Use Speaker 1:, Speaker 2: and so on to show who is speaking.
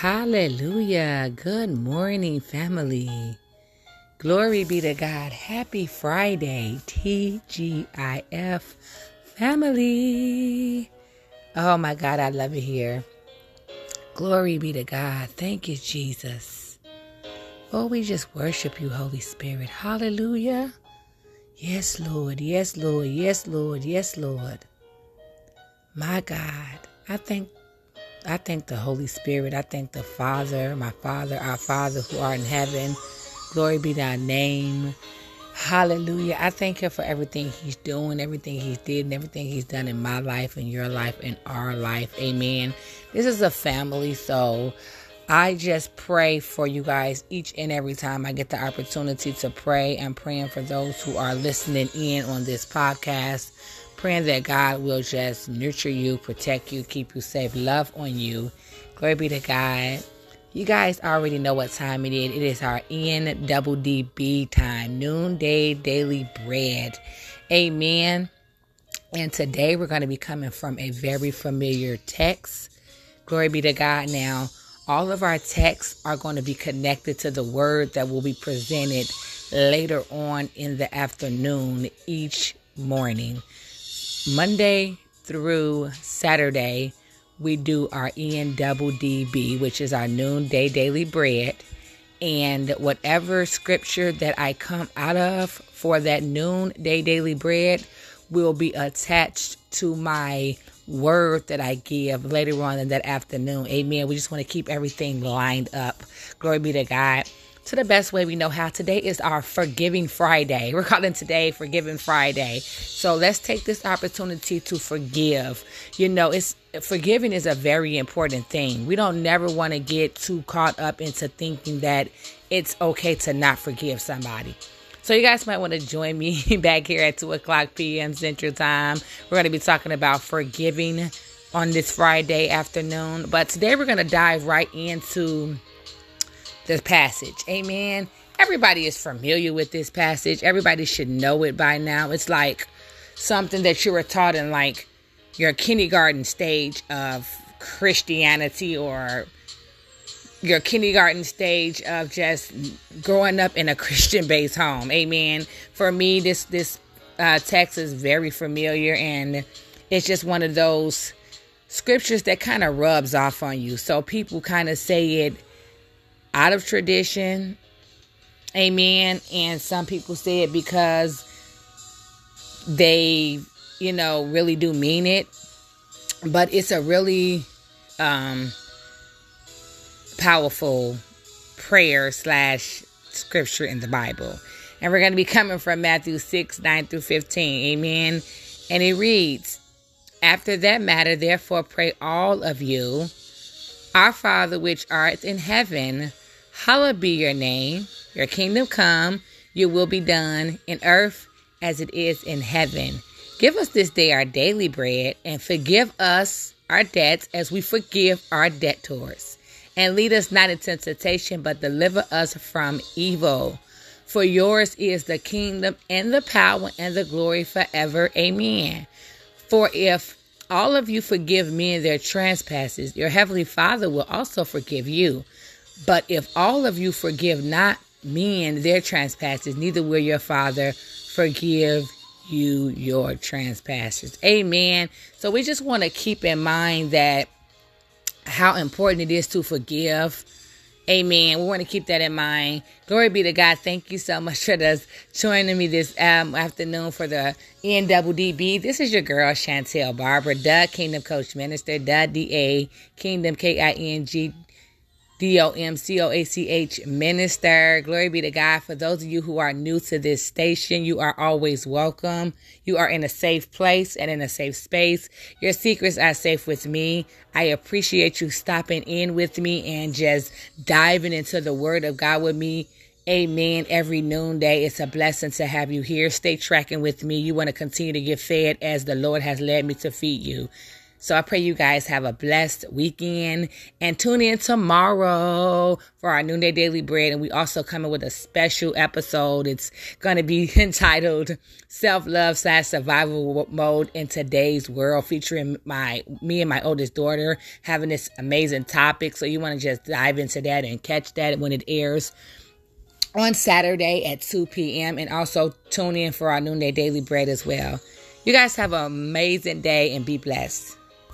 Speaker 1: Hallelujah. Good morning, family. Glory be to God. Happy Friday, TGIF family. Oh my God, I love it here. Glory be to God. Thank you, Jesus. Oh, we just worship you, Holy Spirit. Hallelujah. Yes, Lord. Yes, Lord. Yes, Lord. Yes, Lord. My God. I thank I thank the Holy Spirit. I thank the Father, my Father, our Father who art in heaven. Glory be thy name. Hallelujah. I thank him for everything he's doing, everything he's did, and everything he's done in my life, in your life, in our life. Amen. This is a family, so I just pray for you guys each and every time I get the opportunity to pray. I'm praying for those who are listening in on this podcast praying that God will just nurture you, protect you, keep you safe, love on you. Glory be to God. You guys already know what time it is. It is our NDDB time, noonday daily bread. Amen. And today we're going to be coming from a very familiar text. Glory be to God. Now, all of our texts are going to be connected to the word that will be presented later on in the afternoon each morning. Monday through Saturday, we do our ENDB, which is our noonday daily bread. And whatever scripture that I come out of for that noonday daily bread will be attached to my word that I give later on in that afternoon. Amen. We just want to keep everything lined up. Glory be to God to the best way we know how. Today is our Forgiving Friday. We're calling today Forgiving Friday. So let's take this opportunity to forgive. You know, it's forgiving is a very important thing. We don't never want to get too caught up into thinking that it's okay to not forgive somebody. So you guys might want to join me back here at 2 o'clock p.m. Central Time. We're going to be talking about forgiving on this Friday afternoon. But today we're going to dive right into the passage. Amen. Everybody is familiar with this passage. Everybody should know it by now. It's like something that you were taught in like your kindergarten stage of Christianity or your kindergarten stage of just growing up in a Christian based home. Amen. For me, this this uh, text is very familiar and it's just one of those scriptures that kind of rubs off on you. So people kind of say it out of tradition. Amen. And some people say it because they, you know, really do mean it. But it's a really um, powerful prayer slash scripture in the Bible. And we're going to be coming from Matthew 6, 9 through 15. Amen. And it reads, After that matter, therefore pray all of you, Our Father which art in heaven, Hallowed be your name, your kingdom come, your will be done in earth as it is in heaven. Give us this day our daily bread and forgive us our debts as we forgive our debtors. And lead us not into temptation, but deliver us from evil. For yours is the kingdom and the power and the glory forever. Amen. For if all of you forgive men their trespasses, your heavenly Father will also forgive you. But if all of you forgive not men their trespasses, neither will your Father forgive you your trespasses. Amen. So we just want to keep in mind that how important it is to forgive. Amen. We want to keep that in mind. Glory be to God. Thank you so much for joining me this um, afternoon for the NDDB. This is your girl, Chantel Barbara, the Kingdom Coach Minister, the DA, Kingdom K I N G D O M C O A C H minister. Glory be to God. For those of you who are new to this station, you are always welcome. You are in a safe place and in a safe space. Your secrets are safe with me. I appreciate you stopping in with me and just diving into the word of God with me. Amen. Every noonday. It's a blessing to have you here. Stay tracking with me. You want to continue to get fed as the Lord has led me to feed you. So I pray you guys have a blessed weekend and tune in tomorrow for our noonday daily bread. And we also coming with a special episode. It's going to be entitled self love slash survival mode in today's world featuring my, me and my oldest daughter having this amazing topic. So you want to just dive into that and catch that when it airs on Saturday at 2 p.m. and also tune in for our noonday daily bread as well. You guys have an amazing day and be blessed.